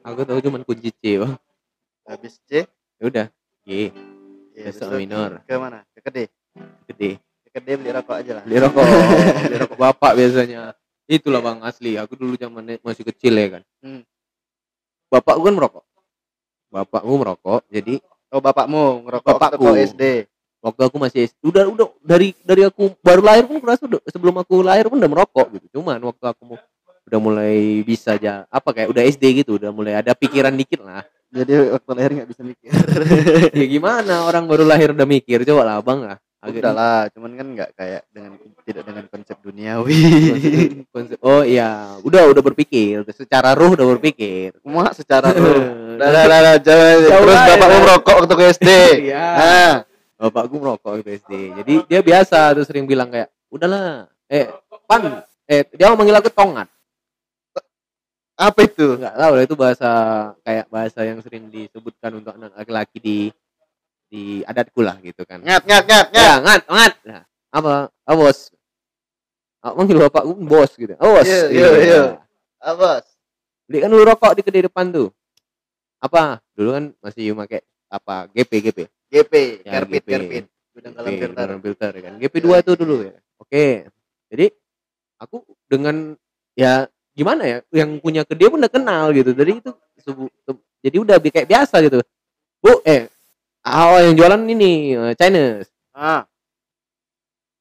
Aku tahu cuman kunci C, Bang. Habis C, Ya udah, G, ya, besok besok minor, ke mana? Ke Kede. gede. Ke Kede beli rokok aja lah. Beli rokok, beli rokok bapak biasanya. Itulah Bang asli. Aku dulu zaman masih kecil ya kan. Hmm. Bapakku kan merokok. Bapakku merokok, jadi Oh, bapakmu ngerokok Bapakku. waktu SD. waktu aku masih SD, udah udah dari dari aku baru lahir pun kurasa sebelum aku lahir pun udah merokok gitu. Cuman waktu aku mau udah mulai bisa aja apa kayak udah SD gitu, udah mulai ada pikiran dikit lah. Jadi waktu lahir nggak bisa mikir. ya gimana orang baru lahir udah mikir coba lah Bang lah. Udah lah, cuman kan nggak kayak dengan tidak dengan konsep duniawi. Konsep- konsep- oh iya, udah udah berpikir, secara ruh udah berpikir. Cuma secara ruh. Udah dah, dah, dah, jangan. Jauh Terus aja, bapakmu dah. merokok waktu ke SD. Iya. Nah, Bapakku merokok itu SD. Jadi dia biasa tuh sering bilang kayak, udahlah, eh pan, eh dia mau manggil aku tongat. Apa itu? Enggak tahu lah itu bahasa kayak bahasa yang sering disebutkan untuk anak laki-laki di di adatku lah gitu kan. Ngat, ngat, ngat, ngat. Ya, ngat, ngat. Nah, apa? Ah, bos. Ah, manggil bapakku bos gitu. Oh, bos. Iya, Iya. iya, iya. Apa? Beli kan dulu rokok di kedai depan tuh. Apa? Dulu kan masih pakai apa? GP, GP. GP, Ya, karpet, GP. karpet. Gudang GP, filter. filter kan. GP Iya, 2 itu iya. dulu ya. Oke. Jadi aku dengan ya gimana ya yang punya ke dia pun udah kenal gitu. Jadi itu jadi udah kayak biasa gitu. Bu, eh oh yang jualan ini eh, Chinese. Ah,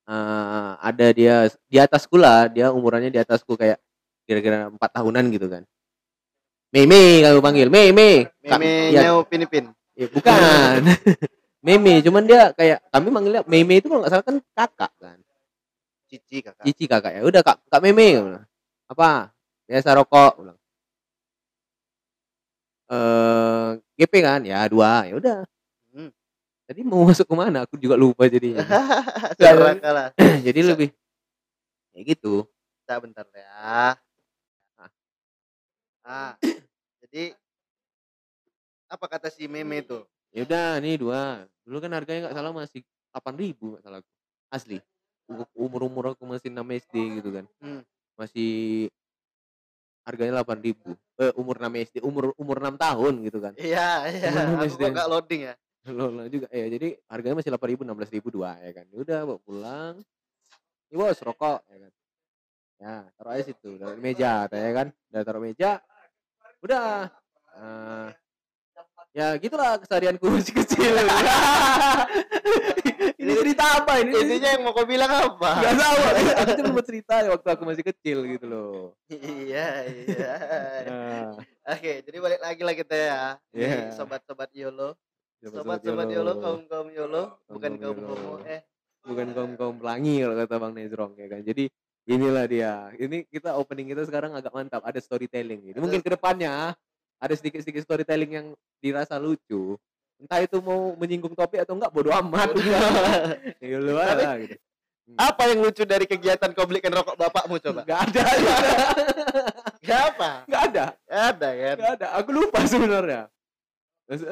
Eh, ada dia di atasku lah, dia umurannya di atasku kayak kira-kira empat tahunan gitu kan. Meme kamu panggil, Meme. Meme ya, nyau pinipin. ya, bukan. Meme, cuman dia kayak kami manggilnya Meme itu kalau nggak salah kan kakak kan. Cici kakak. Cici kakak ya. Udah kak, kak Meme. Apa? Biasa rokok. aku bilang. Eh, GP kan? Ya dua. Ya udah. Hmm. Tadi mau masuk ke mana? Aku juga lupa jadinya. Kalah. Jadi lebih kayak gitu. Bentar, bentar ya. Ah, jadi apa kata si meme itu? Ya udah nih dua. Dulu kan harganya nggak salah masih 8000 nggak salah. Asli. Umur umur aku masih 6 SD gitu kan. Hmm. Masih harganya 8000 Eh umur 6 SD, umur umur 6 tahun gitu kan. Iya, iya. Aku SD. kok gak loading ya? Lola juga ya. Jadi harganya masih 8000 16000 dua ya kan. Ya udah bawa pulang. Ini bos rokok ya kan. Ya, taruh aja situ, taruh di meja, ya kan. Udah taruh meja. Udah. Eh, ya gitulah keseharianku masih kecil. ini cerita apa ini? Intinya yang mau kau bilang apa? Gak tahu. Aku cuma mau cerita waktu aku masih kecil gitu loh. iya, iya. Nah, Oke, jadi balik lagi lah kita ya. Iya. sobat-sobat YOLO. sobat-sobat YOLO, kaum-kaum YOLO, bukan Kaum-kaum kaum homo. Eh, bukan kaum kaum pelangi kalau kata bang Nezrong ya kan jadi inilah dia ini kita opening kita sekarang agak mantap ada storytelling ini mungkin ke depannya ada sedikit sedikit storytelling yang dirasa lucu entah itu mau menyinggung topik atau enggak bodo amat. Ya lu lah. Gitu. Apa yang lucu dari kegiatan kau belikan rokok bapakmu coba? nggak ada nggak ada. Gak apa? nggak ada. Gak ada kan? nggak ada. Aku lupa sebenarnya.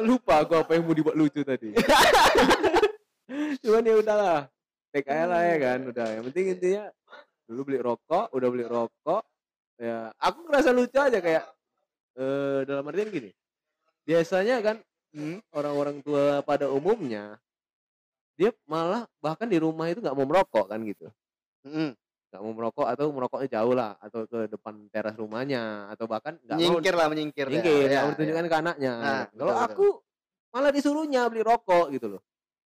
Lupa aku apa yang mau dibuat lucu tadi. Cuman ya udahlah. Take aja lah ya kan udah. Yang penting intinya dulu beli rokok udah beli rokok. Ya aku ngerasa lucu aja kayak eh dalam artian gini. Biasanya kan Hmm? Orang-orang tua pada umumnya dia malah bahkan di rumah itu nggak mau merokok kan gitu Mm. nggak mau merokok atau merokoknya jauh lah atau ke depan teras rumahnya atau bahkan nggak mau Menyingkir lah, menyingkir. ya. nyingkir Ya, nggak bertunjukkan ke anaknya Nah, kalau betul, aku malah disuruhnya beli rokok gitu loh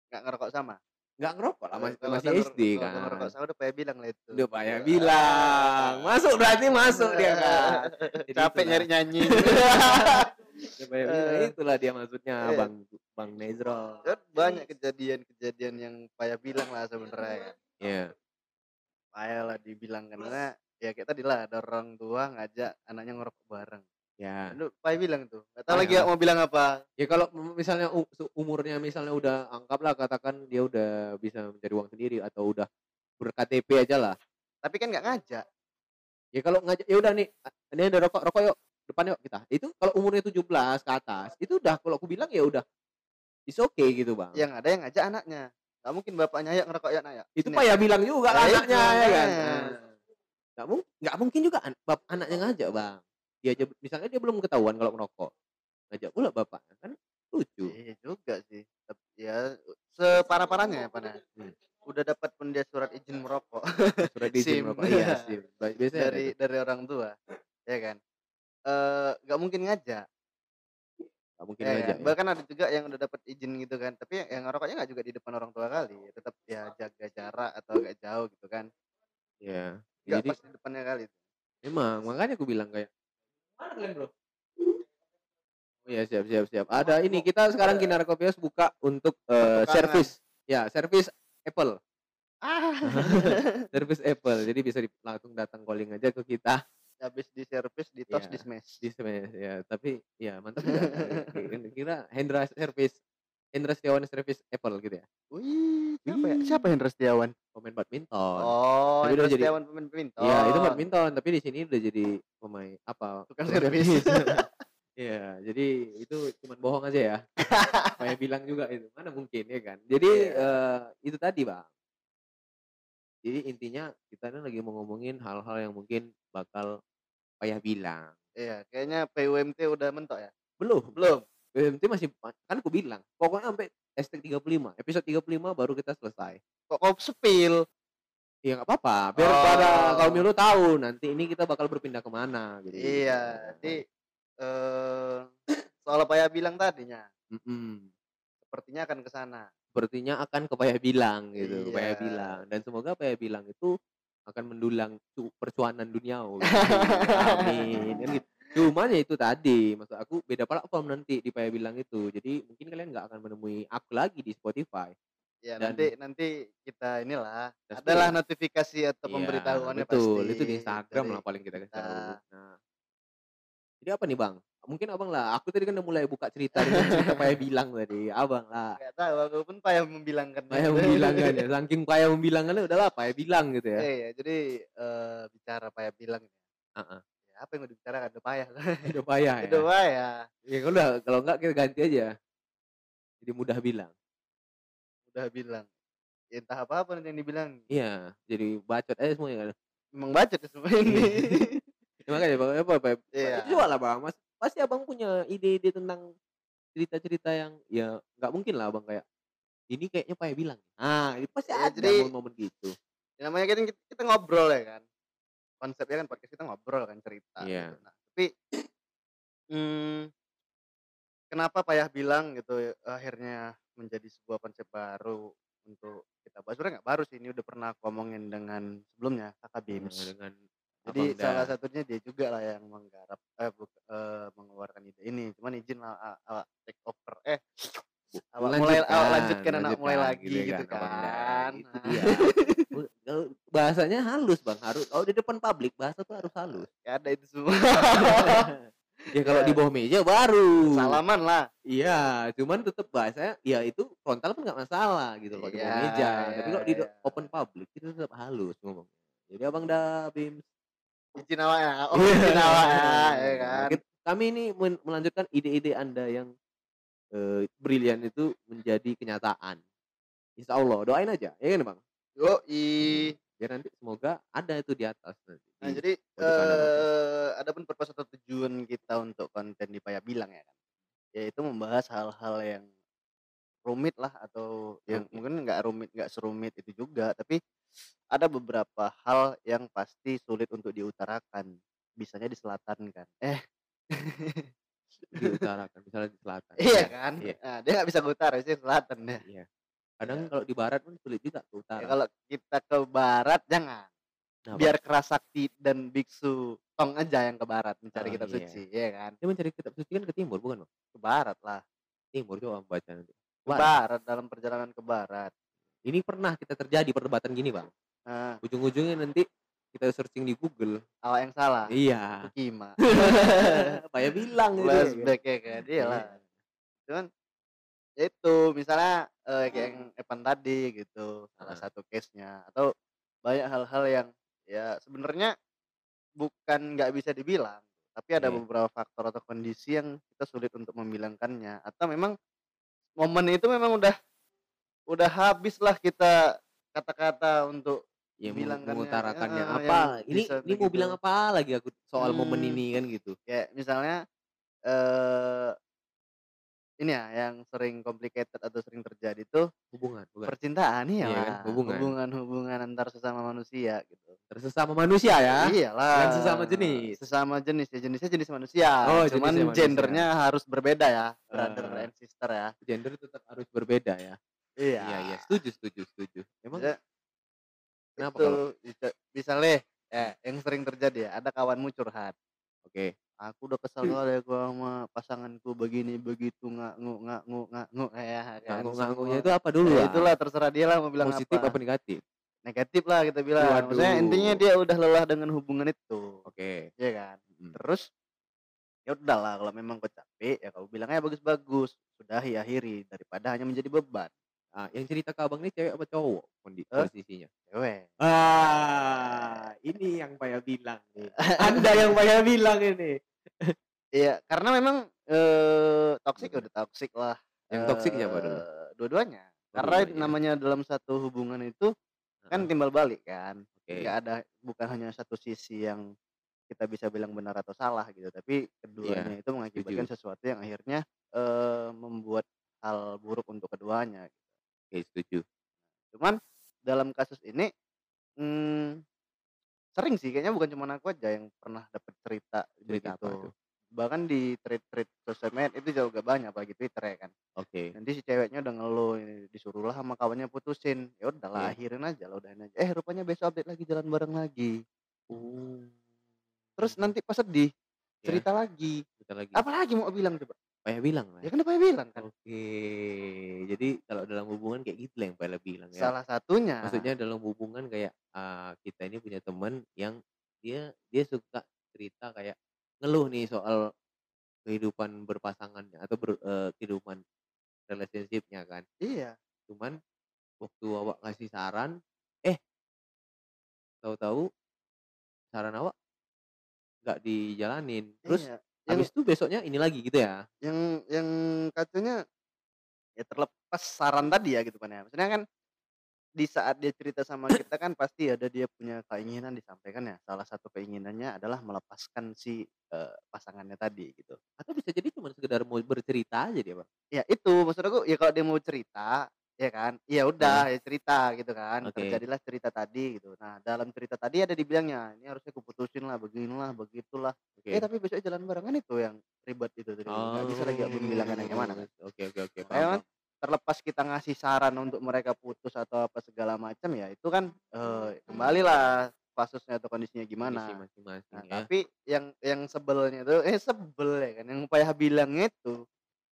Gak ngerokok sama. nggak ngerokok lah masih, Kalau masih SD kan ngerokok sama udah payah bilang lah itu. udah pak ya bilang masuk berarti masuk dia kan Jadi Capek nyari nyanyi. Ya Eh. itulah dia maksudnya Iya. bang bang Nezro Kan banyak kejadian-kejadian yang payah bilang lah sebenarnya kan. ya Payah lah dibilang karena ya kayak tadi lah ada orang tua ngajak anaknya ngerokok bareng. ya Lu payah bilang tuh. Gak Payah. lagi mau bilang apa. ya kalau misalnya umurnya misalnya udah anggaplah katakan dia udah bisa mencari uang sendiri atau udah ber-KTP aja lah Tapi kan nggak ngajak. ya kalau ngajak ya udah nih ini ada rokok rokok yuk depan yuk kita itu kalau umurnya 17 ke atas itu udah kalau aku bilang ya udah is okay gitu bang Yang ada yang ngajak anaknya. Gak mungkin bapaknya ayo ngerokok ya nak ya. itu pak ya bilang juga lah Nah, anaknya ya kan makanya. Nah, Nggak mung nggak mungkin juga an bap anaknya ngajak, Bang. Dia aja misalnya dia belum ketahuan kalau ngerokok, ngajak pula bapaknya, kan lucu. Iya juga sih. Ya separah-parahnya ya, Pan, ya. Hmm. Udah dapat pun dia surat izin merokok. Surat izin SIM. merokok, iya SIM. Biasanya Dari itu. dari orang tua, ya kan? Eee, nggak mungkin ngajak. Nggak mungkin Ya ngajak kan? ya. Bahkan ada juga yang udah dapat izin gitu kan, tapi yang ngerokoknya nggak juga di depan orang tua kali, tetap ya jaga jarak atau agak jauh gitu kan. Iya. Nggak Jadi pas di depannya kali. emang, makanya aku bilang kayak mana kalian, Bro? Oh iya, siap siap siap. Ada ini, kita sekarang Kinar Kopios buka untuk, eee, Pertukangan. servis. Ya, servis Apple. Ah. Servis Apple. Jadi bisa langsung datang calling aja ke kita. Habis diservis, ditos, Iya. di-smash. Di smash ya, tapi ya mantap juga. Ki kira Hendra Service Hendra Setiawan Service Apple gitu ya? Wih, siapa ya? Siapa Hendra Setiawan? Pemain badminton. Oh, Tapi Hendra jadi Setiawan pemain badminton. Iya, itu badminton, tapi di sini udah jadi pemain apa? Tukang servis. Iya, jadi itu cuman bohong aja ya. Kayak bilang juga itu, mana mungkin ya kan. Jadi Iya. eh, itu tadi, Bang. Jadi intinya kita ini lagi mau ngomongin hal-hal yang mungkin bakal payah bilang. Iya, kayaknya PUMT udah mentok ya? Belum, Belum. BMT masih kan aku bilang, pokoknya sampai hashtag 35, episode 35 baru kita selesai. Kok kau sepil? Ya nggak apa-apa, biar Oh. pada kaum Milo tahu nanti ini kita bakal berpindah ke mana gitu. Iya, jadi eh soal apa ya bilang tadinya, Mm-mm. sepertinya akan ke sana. Sepertinya akan ke Payah Bilang gitu, Payah Iya. Bilang dan semoga Payah Bilang itu akan mendulang cu- percuanan duniawi. Amin. Kan gitu. Cuman ya itu tadi, maksud aku beda platform nanti di Payah Bilang itu. Jadi mungkin kalian nggak akan menemui aku lagi di Spotify. Ya Dan- nanti nanti kita inilah Dan adalah notifikasi atau Iya, pemberitahuannya betul. pasti. Itu di Instagram dari lah paling kita kasih tahu. Nah. Jadi apa nih, Bang? Mungkin Abang lah, aku tadi kan udah mulai buka cerita dengan cerita Payah Bilang tadi. Abang lah. Nggak tahu, aku pun payah membilangkan. Payah membilangkan ya, saking payah membilangkannya udahlah Payah Bilang gitu ya. Iya, jadi eh, bicara payah bilang ya. Heeh. Ya, apa yang mau dibicarakan udah payah. Udah payah ya. Udah payah. Ya kalau udah kalau enggak kita ganti aja. Jadi mudah bilang. Udah bilang. Ya, entah apa-apa nanti yang dibilang. Iya, jadi bacot aja semuanya kan. Memang baca tuh semua ini. Ya, makanya Bang, apa apa. Iya. Coba lah Bang, Mas. Pasti Abang punya ide-ide tentang cerita-cerita yang ya nggak mungkin lah Abang kayak ini kayaknya Payah bilang. Ah, itu pasti Ya, ada jadi- momen-momen gitu. Ya, namanya kan kita, kita ngobrol ya kan. Konsepnya kan podcast kita ngobrol kan cerita. Iya. gitu. Nah, tapi hmm, kenapa payah bilang gitu ya, akhirnya menjadi sebuah konsep baru untuk kita bahas. Sebenarnya nggak baru sih ini udah pernah aku omongin dengan sebelumnya kakak Bims. Dengan Jadi Abang salah satunya dia juga lah yang menggarap eh, buk- eh, mengeluarkan ide ini. Cuman izin lah a- awak take over eh awak mulai awak lanjutkan anak mulai lagi gitu, Abang Dan. kan. Itu dia. Bu- kalau bahasanya halus Bang, harus kalau di depan publik bahasa tuh harus halus. Ya ada itu semua. ya kalau Ya. di bawah meja baru. Salaman lah. Iya, cuman tetap bahasanya ya itu frontal pun nggak masalah gitu kalau di bawah Iya, meja. Tapi kalau di iya. open public itu tetap halus ngomongnya. Jadi Abang dah Bim. Izin awak ya. Oh, izin awak ya, ya kan. Kami ini melanjutkan ide-ide Anda yang eh, brilian itu menjadi kenyataan. Insya Allah, doain aja, ya kan Bang? Yoi. Biar nanti semoga ada itu di atas nanti. Nah, di jadi dan eh ada pun purpose atau tujuan kita untuk konten di Paya Bilang ya kan. Yaitu membahas hal-hal yang rumit lah atau yang mungkin nggak rumit nggak serumit itu juga tapi ada beberapa hal yang pasti sulit untuk diutarakan bisanya di selatan kan eh di utara kan, misalnya di selatan. iya kan Iya. nah, dia nggak bisa ke utara sih selatan deh Iya. Kadang kalau di barat pun sulit juga ke utara. Ya, kalau kita ke barat jangan Kenapa? biar kerasakti dan biksu tong aja yang ke barat mencari Oh, kitab iya. suci ya kan Dia mencari kitab suci kan ke timur, bukan Bang? ke barat lah Timur coba baca nanti. Barat. barat dalam perjalanan ke barat Ini pernah kita terjadi perdebatan gini, Bang. nah, Ujung-ujungnya nanti kita searching di Google. awak yang salah Iya. Kima Kayak bilang gitu. flashback ya kan iya lah cuman ya itu misalnya eh, kayak yang Evan tadi gitu salah Ah. satu case nya atau banyak hal-hal yang ya sebenarnya bukan nggak bisa dibilang tapi ada Iya. beberapa faktor atau kondisi yang kita sulit untuk membilangkannya atau memang momen itu memang udah udah habis lah kita kata-kata untuk Ya Bilangkannya mengutarakannya yang apa, ini ini mau begitu. bilang apa lagi aku soal momen Mmm. ini kan gitu. Kayak misalnya, eee ini ya yang sering complicated atau sering terjadi tuh Hubungan bukan? percintaan, Iya kan, iyalah, hubungan. hubungan-hubungan antar sesama manusia gitu. Sesama manusia ya? Iyalah, Bukan sesama jenis? sesama jenis, ya jenisnya jenis manusia, Oh, cuman jenisnya manusia. gendernya harus berbeda ya, brother Eee, and sister ya. gender tetap harus berbeda ya? Iya. Iya iya, setuju setuju setuju. Emang Ya. kenapa Itu, kalau bisa misalnya, eh, yang sering terjadi ya, ada kawanmu curhat, oke. "Aku udah kesel kali aku sama pasanganku begini begitu, ngak-nguk ngak-nguk ngak-nguk," ya kan, Nganguk-nganguknya semua itu apa dulu ya lah? itulah terserah dia lah mau bilang Positif apa. apa negatif? Negatif lah kita bilang, maksudnya intinya Waduh. dia udah lelah dengan hubungan itu, Oke. iya kan. Mhm. Terus, ya udahlah kalau memang kau capek, ya kau bilang aja bagus-bagus, sudahi, akhiri, daripada hanya menjadi beban. Ah, yang cerita ke Abang ini cewek apa cowok kondi Hah? posisinya? Cewek. Ah, ini yang Paya bilang nih. Anda yang Paya bilang ini. Iya, karena memang, eee, toksik ya udah toksik lah, Yang toksiknya apa dulu? eee, dua-duanya. Oh, Karena dua-duanya. namanya dalam satu hubungan itu kan timbal balik kan, Oke. nggak ada bukan hanya satu sisi yang kita bisa bilang benar atau salah gitu, tapi keduanya Iya, itu mengakibatkan setuju. sesuatu yang akhirnya, eee, membuat hal buruk untuk keduanya. Oke, setuju. Cuman dalam kasus ini, mmm, sering sih kayaknya bukan cuman aku aja yang pernah dapat cerita Cerita apa begitu. tuh? Bahkan di thread-thread sosial media itu juga banyak apalagi Twitter ya kan. Oke. Nanti si ceweknya udah ngeluh, disuruhlah sama kawannya putusin, ya udahlah Iya. akhirin aja lah, udahin aja. Eh rupanya besok update lagi jalan bareng lagi. Oh. Terus nanti pas sedih, Ya. cerita lagi. Cerita lagi. Apalagi mau bilang coba? Paya bilang lah. Ya kan udah Paya bilang kan. Oke. Jadi kalau dalam hubungan kayak gitu lah yang Paya bilang ya. Salah satunya. Maksudnya dalam hubungan kayak ah, kita ini punya teman yang dia dia suka cerita kayak ngeluh nih soal kehidupan berpasangannya atau ber, eh, kehidupan relationship-nya kan. Iya. Cuman waktu awak ngasih saran, eh tahu-tahu saran awak nggak dijalanin. Terus Iya. Yang habis itu besoknya ini lagi gitu ya. yang yang kacaunya ya terlepas saran tadi ya gitu kan ya. Maksudnya kan di saat dia cerita sama kita kan pasti ada dia punya keinginan disampaikan ya. Salah satu keinginannya adalah melepaskan si eh, pasangannya tadi gitu. Atau bisa jadi cuma sekedar mau bercerita aja dia, Bang. Ya itu maksud aku ya kalau dia mau cerita ya kan, ya udah ya cerita gitu kan. Oke. Terjadilah cerita tadi gitu. Nah, dalam cerita tadi ada dibilangnya, ini harusnya kuputusin lah, beginilah, begitulah. Oke. Eh tapi besok jalan barengan itu yang ribet itu tadi. Nggak bisa lagi aku bilang kan gimana kan. Oh, Oke oke oke. Kan paham. terlepas kita ngasih saran untuk mereka putus atau apa segala macam ya itu kan eh, kembalilah kasusnya atau kondisinya Kondisi gimana. masing-masing Nah, ya. tapi yang yang sebelnya tuh eh sebel ya kan yang upaya bilangnya itu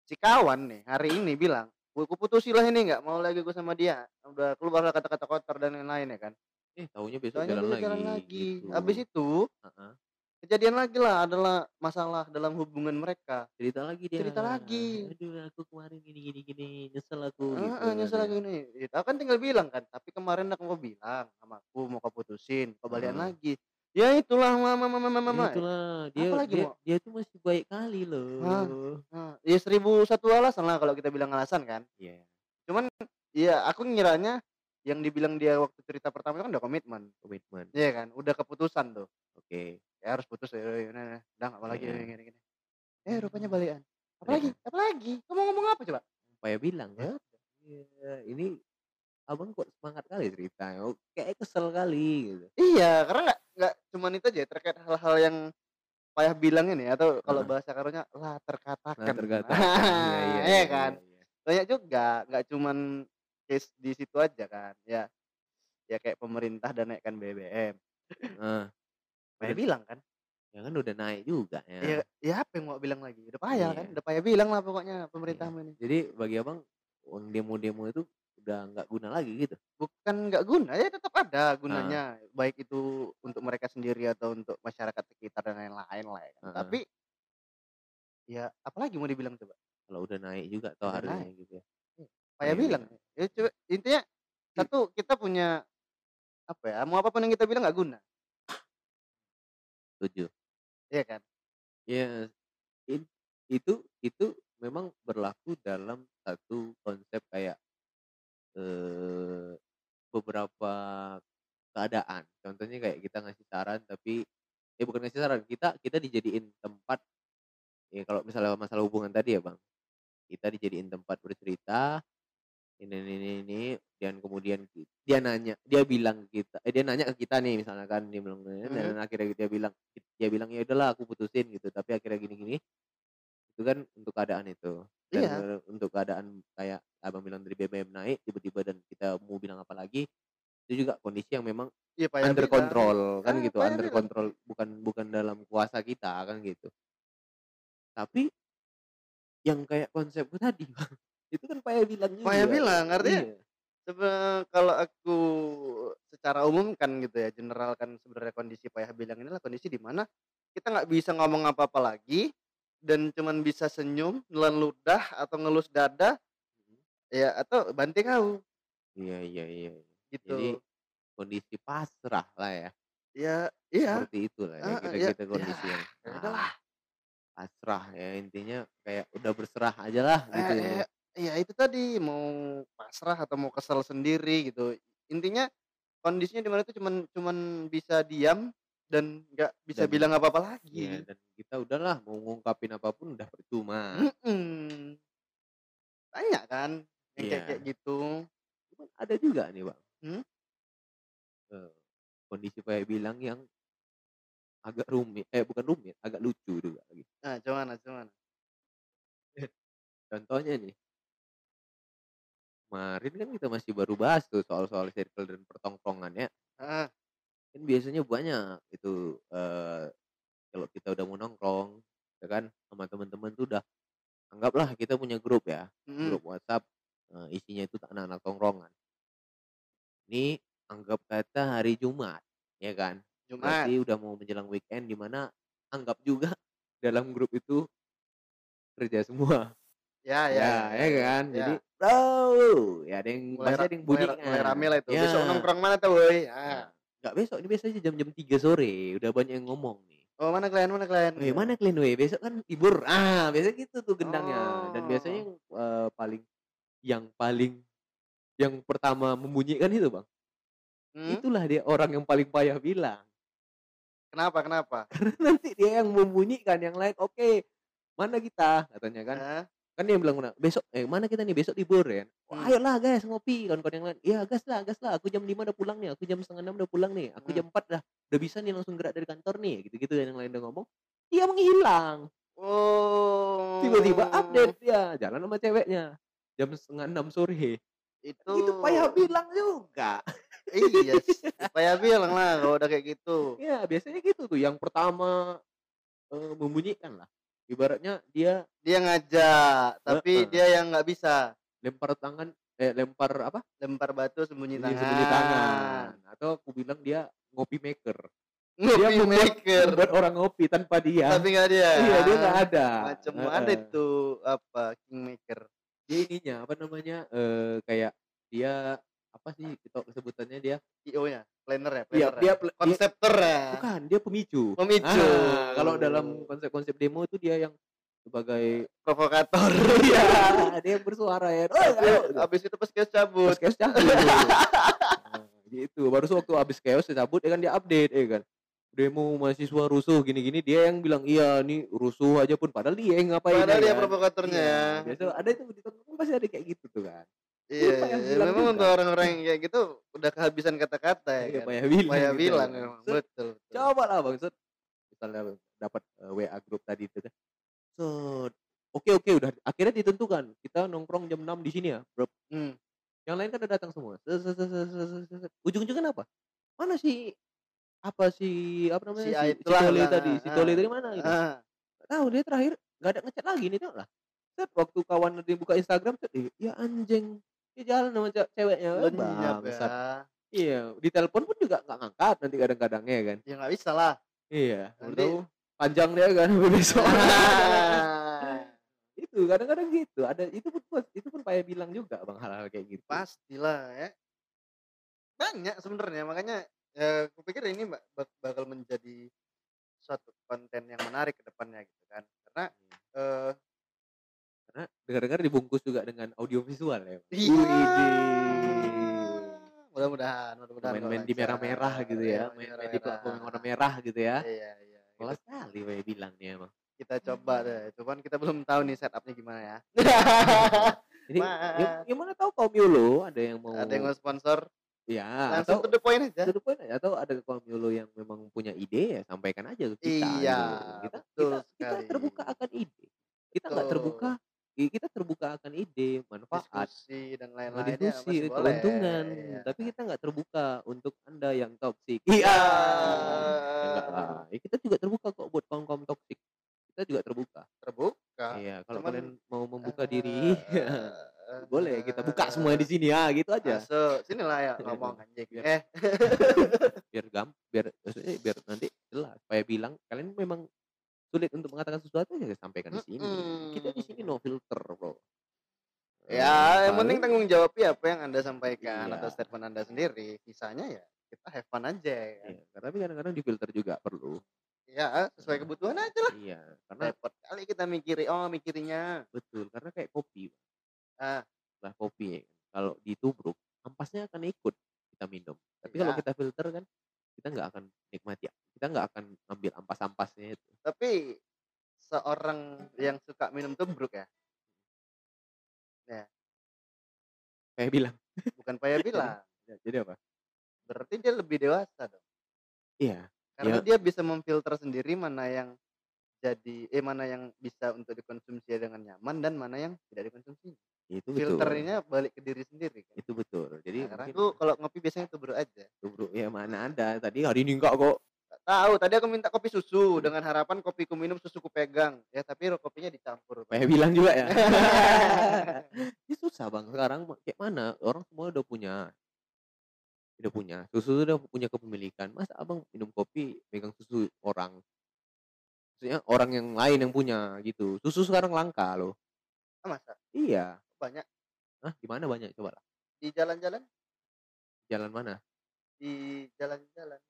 si kawan nih hari ini bilang gue putusin lah ini nggak mau lagi gue sama dia udah keluarlah kata-kata kotor dan lain-lain ya kan Eh, taunya besok soalnya jalan lagi. jalan lagi gitu. habis itu Heeh. kejadian lagi lah adalah masalah dalam hubungan mereka cerita lagi dia. Cerita lagi. Aduh, aku kemarin gini gini gini, nyesel aku gitu. Heeh, nyesel kan lagi. Ya, aku kan tinggal bilang kan, tapi kemarin aku mau bilang sama aku mau kau putusin, kau Heeh. lagi. Ya itulah mama mama mama Ya mama. itulah, dia Apa lagi dia, mau? dia tuh masih baik kali loh. Nah, ya seribu satu alasan lah kalau kita bilang alasan kan. Iya, Iya, aku ngiranya yang dibilang dia waktu cerita pertama itu kan udah komitmen. komitmen. Iya kan, udah keputusan tuh. Oke. Ya harus putus ya, ya, ya, ya. udah nggak mau lagi Iya. gini, gini. Eh rupanya balikan. Apa Iya. lagi? Apa lagi? Kamu ngomong apa coba? Paya bilang Ya kan. Iya, ini abang kok semangat kali ceritanya. Oh, kayak kesel kali gitu. Iya, karena nggak nggak cuman itu aja terkait hal-hal yang payah bilang ini atau kalau bahasa karunya lah terkatakan. Nah, terkata. Nah, iya kan. iya. Banyak juga, nggak cuman case di situ aja kan. Ya, ya kayak pemerintah dan naikkan BBM. Nah, Payah bilang kan. ya kan udah naik juga ya. Ya, ya apa yang mau bilang lagi? Udah payah Iya. kan. Udah payah bilang lah pokoknya pemerintah Iya. ini. Jadi bagi abang uang demo-demo itu udah nggak guna lagi gitu. Bukan nggak guna, ya tetap ada gunanya. Baik itu untuk mereka sendiri atau untuk masyarakat sekitar dan lain-lain lah ya kan. Tapi ya apalagi mau dibilang coba? Kalau udah naik juga Udah harganya naik. gitu ya. Payah Iya, bilang. Ya coba intinya satu kita punya apa ya? Mau apa pun yang kita bilang nggak guna, Setuju. iya kan? Ya, in- itu itu memang berlaku dalam satu konsep kayak eh beberapa keadaan. Contohnya kayak kita ngasih saran tapi ya bukan ngasih saran, kita kita dijadiin tempat ya kalau misalnya masalah hubungan tadi ya, Bang. Kita dijadiin tempat bercerita, ini ini ini ini, dan kemudian dia nanya, dia bilang ke kita eh, dia nanya ke kita nih misalnya kan, dia bilang dan akhirnya dia bilang dia bilang, "Ya udahlah aku putusin," gitu, tapi akhirnya gini gini. Itu kan untuk keadaan itu. Dan, Iya. untuk keadaan kayak Abang bilang tadi BBM naik tiba-tiba dan kita mau bilang apa lagi, itu juga kondisi yang memang Iya, payah under bilang. control kan Ah, gitu, under bilang. control bukan bukan dalam kuasa kita kan gitu. Tapi yang kayak konsepku tadi, Bang, itu kan payah bilang juga. Payah bilang, artinya Iya. sebe kalau aku secara umum kan gitu ya, general kan sebenarnya kondisi payah bilang inilah kondisi di mana kita nggak bisa ngomong apa-apa lagi dan cuman bisa senyum, nelan ludah atau ngelus dada, Mhm. ya atau banting kau, Iya iya iya. gitu. Jadi kondisi pasrah lah ya. Ya, iya. Seperti itulah ya kita ya kita kondisi ya, yang ya udahlah. ah, pasrah ya intinya kayak udah berserah aja lah gitu ya. Eh, eh, iya itu tadi mau pasrah atau mau kesel sendiri gitu. Intinya kondisinya di mana itu cuman cuman bisa diam dan nggak bisa Dan bilang apa-apa lagi. dan kita udahlah mau ngungkapin apa pun udah percuma. Banyak kan yang kayak kayak Iya. gitu. Cuman ada juga nih, Bang. Hmm? Eee, kondisi kayak bilang yang agak rumit eh bukan rumit, agak lucu juga gitu. Nah, gimana gimana? Contohnya nih kemarin kan kita masih baru bahas tuh soal-soal circle dan pertongkrongan ya. Heeh. Kan biasanya banyak itu, eee, kalau kita udah mau nongkrong, ya kan, sama teman-teman tuh udah anggaplah kita punya grup ya, grup WhatsApp, eee, isinya itu anak-anak tongkrongan. Ini anggap kata hari Jumat, ya kan. Jumat. Berarti udah mau menjelang weekend di mana anggap juga dalam grup itu kerja semua. Ya ya Ya, ya ya ya. kan. Ya. Jadi, "Bro," ya ada yang Mulai ra ada yang mulai bunyi mulai kan. rame lah itu. "Besok Ya. nongkrong mana tuh, woi?" Nah, Nggak besok, ini biasanya jam-jam 3 sore udah banyak yang ngomong nih. "Oh, mana kalian mana kalian?" "Weh, Gitu. mana kalian weh? Besok kan libur." Ah, biasanya gitu tuh gendangnya. Dan biasanya Oh. yang, eee, paling yang paling yang pertama membunyikan itu, Bang. Hmm? Itulah dia orang yang paling payah bilang. Kenapa kenapa? Karena nanti dia yang membunyikan, yang lain, "Oke, mana kita?" Katanya kan. Heeh. Kan dia bilang "Besok eh, mana kita nih? Besok libur ya." "Wah, Hmm. ayolah guys ngopi." Kawan-kawan yang lain, "Iya, gas lah gas lah. Aku jam 5 udah pulang nih. Aku jam setengah 6 udah pulang nih. Aku Hmm. jam 4 dah udah bisa nih langsung gerak dari kantor nih." Gitu-gitu kan yang lain udah ngomong. Dia menghilang. Tiba-tiba update Oh. dia jalan sama ceweknya. Jam setengah 6 sore. Itu Itu payah bilang juga. Iya, payah bilang lah kalau udah kayak gitu. Iya, biasanya gitu tuh yang pertama, eee, membunyikan lah. Ibaratnya dia Dia ngajak, tapi Heeh. dia yang nggak bisa. lempar tangan eh, lempar apa, Lempar batu sembunyi sembunyi tangan. sembunyi tangan. Atau aku bilang dia ngopi maker. Dia Ngopi membuat maker, membuat orang ngopi tanpa dia. tapi nggak dia. Iya, dia nggak ada. Macam Heeh. ada itu apa kingmaker. Dia ininya, apa namanya, eee, kayak dia apa sih kita sebutannya dia IO-nya, planner ya, Iya, planner ya. dia Konseptor ya. bukan, dia pemicu. Pemicu. Ah, kalau dalam konsep-konsep demo itu dia yang sebagai provokator. iya, dia yang bersuara ya. "Oi, Tapi ayo!" abis itu pas chaos cabut. Pas chaos cabut. Nah, gitu. Baru waktu habis chaos cabut ya kan dia update ya kan. Demo mahasiswa rusuh gini-gini dia yang bilang iya nih rusuh aja pun padahal dia yang ngapain Padahal ya dia kan. provokatornya. Iya, biasa ada itu di pasti ada kayak gitu tuh kan. Iya, iya, bilang memang untuk orang-orang yang kayak gitu udah kehabisan kata-kata ya Iya, kan. payah bilang. Payah gitu bilang memang, Set, betul. betul. Coba lah Bang Set. Misalnya dapat eh, WA grup tadi itu kan. Set. Oke oke udah akhirnya ditentukan kita nongkrong jam 6 di sini ya, Bro. Hmm. Yang lain kan udah datang semua. Ujung-ujungnya apa? Mana si apa si apa namanya Si si, A si Tole tadi, si ah, Tole tadi mana gitu. Ah, tahu dia terakhir nggak ada ngechat lagi nih tau lah. Set waktu kawan dia buka Instagram set, eh, ya anjing dia jalan sama ce- ceweknya kan, lenyap ya. Iya, di telepon pun juga nggak ngangkat nanti kadang-kadang ya kan. Ya nggak bisa lah. Iya, Nanti- panjang dia kan besok. itu kadang-kadang gitu. Ada itu pun itu pun payah bilang juga Bang hal-hal kayak gitu. Pastilah ya. Banyak sebenarnya makanya ya kupikir ini bak- bak- bakal menjadi suatu konten yang menarik ke depannya gitu kan. Karena eh Karena dengar-dengar dibungkus juga dengan audio visual ya. Iya. Mudah-mudahan, mudah-mudahan kalau Main-main di merah-merah gitu Iya, ya, main main-main di platform yang warna merah gitu ya. Iya, iya. Kelas sekali Pak bilang nih emang. kita coba deh. Cuman kita belum tahu nih setupnya gimana ya. Jadi ya, Maaf. gimana tahu kaum Yolo ada yang mau Ada yang mau sponsor, ya langsung atau to the point aja. to the point aja, atau ada kaum Yolo yang memang punya ide ya sampaikan aja ke kita Iya, gitu. Kita betul kita kita terbuka akan ide. Kita nggak terbuka kita terbuka akan ide, manfaat, Diskusi dan Nah, lain-lainnya diskusi, boleh. keuntungan, Iya. tapi kita nggak terbuka untuk anda yang toksik. Iya. Ya lah. Ya, kita juga terbuka kok buat kaum-kaum toksik. Kita juga terbuka. Terbuka. Iya, kalau Cuman, kalian mau membuka eh, diri, boleh kita buka semua di sini ya, gitu aja. Masuk. Sinilah ya ngomong anjing. Biar- Eh, Biar gam, biar biar nanti jelas. Supaya bilang kalian memang sulit untuk mengatakan sesuatu ya sampaikan di sini. Kita di sini no filter, bro. ya jawab ya apa yang Anda sampaikan Iya. atau statement Anda sendiri. Sisanya ya kita have fun aja ya. Iya, tapi kadang-kadang di filter juga perlu. Ya, sesuai kebutuhan aja lah. Iya, karena Repot kali kita mikiri, oh mikirinya. betul, karena kayak kopi. Ah. Lah kopi ya. Kalau ditubruk, ampasnya akan ikut kita minum. Tapi kalau Iya. kita filter kan kita nggak akan nikmati. Kita nggak akan ambil ampas-ampasnya itu. Tapi seorang yang suka minum tubruk ya, Kayak bilang. bukan payah bilang. Ya, Jadi apa? Berarti dia lebih dewasa dong. Iya, Karena Ya. dia bisa memfilter sendiri mana yang jadi eh mana yang bisa untuk dikonsumsi dengan nyaman dan mana yang tidak dikonsumsi. itu betul. Filternya balik ke diri sendiri kan. itu betul. Jadi Nah, karena mungkin aku kalau ngopi biasanya tubruk aja. tubruk ya mana ada. Tadi hari ini enggak kok. Tahu, tadi aku minta kopi susu dengan harapan kopiku minum susuku pegang. Ya tapi kopinya dicampur. Kayak bilang juga ya. Ini susah bang sekarang kayak mana? Orang semua udah punya udah punya. Susu udah punya kepemilikan. Masa abang minum kopi megang susu orang? Maksudnya orang yang lain yang punya gitu. Susu sekarang langka loh. Ah, masa? Iya. Banyak. Ah di mana banyak? Coba lah di jalan-jalan, jalan mana? Di jalan-jalan,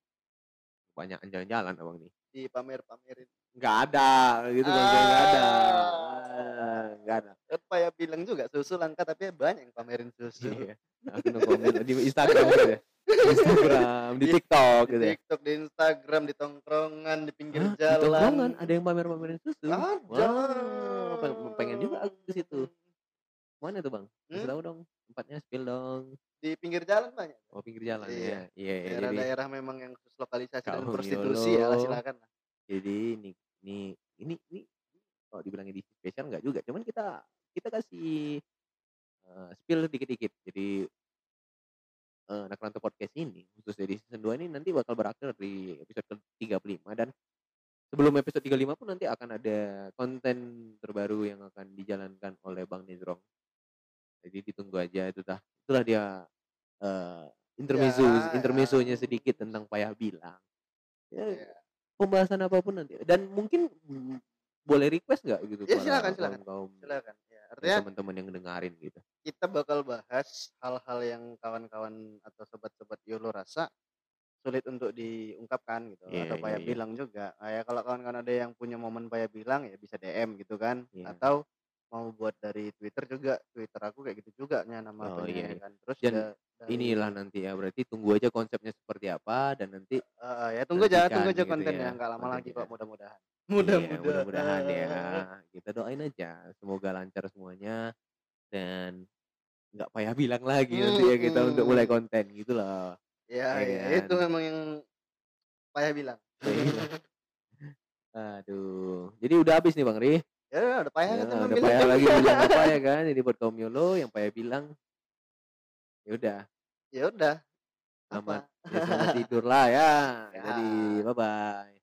banyak jalan-jalan abang nih. Di pamer-pamerin. nggak ada gitu bang. Kayak nggak ada. Ah. Ah, nggak ada. Kan Paya bilang juga susu langka tapi banyak yang pamerin susu. iya aku komen di Instagram gitu ya. Di Instagram di Di- TikTok Di gitu ya. TikTok, di Instagram, di tongkrongan, di pinggir Hah, di jalan. tongkrongan? Ada yang pamer-pamerin susu? Ada. Wah, peng- pengen juga aku ke situ mana tuh bang kasih Hmm? tahu dong tempatnya spill dong Di pinggir jalan banyak. oh pinggir jalan Iya. ya iya iya jadi Daerah-daerah memang yang khusus lokalisasi dan prostitusi ya lah, silakan. lah. jadi ini ini ini ini kalau dibilang edisi spesial nggak juga cuman kita kita kasih eh, spill dikit-dikit jadi eh Anak Rantau Podcast ini khusus dari season 2 ini nanti bakal berakhir di episode ke-35 dan sebelum episode 35 pun nanti akan ada konten terbaru yang akan dijalankan oleh Bang Nizrong. Jadi ditunggu aja itu dah. Itulah dia eh intermezzo Ya, intermezzonya ya. sedikit tentang payah bilang. Ya, Iya. pembahasan apa pun nanti dan mungkin boleh request nggak gitu Ya, silakan, silakan. kaum-kaum Silakan. Ya, artinya teman-teman yang dengerin gitu. kita bakal bahas hal-hal yang kawan-kawan atau sobat-sobat Yolo rasa sulit untuk diungkapkan gitu Iya, atau payah iya. bilang juga. Nah, ya kalau kawan-kawan ada yang punya momen payah bilang ya bisa DM gitu kan Iya. atau mau buat dari Twitter juga Twitter aku kayak gitu juga nya nama Oh, iya. ya kan. Terus Dan da- dari- Inilah nanti ya berarti tunggu aja konsepnya seperti apa dan nanti Eh, ya tunggu aja tunggu aja gitu kontennya ya, nggak lama lagi kok mudah-mudahan. Iya, mudah-mudahan ya. Kita doain aja semoga lancar semuanya dan nggak payah bilang lagi nanti ya kita untuk mulai konten gitu loh. Ya, Iya ya, kan? itu memang yang payah bilang. Iya. Aduh. Jadi udah habis nih Bang Ri. Ya udah payah Ya, kan udah payah lagi bilang apa ya kan. Jadi buat kaum Yolo yang payah bilang ya udah Ya udah. selamat ya, selamat tidur lah ya. Ya. Jadi bye bye.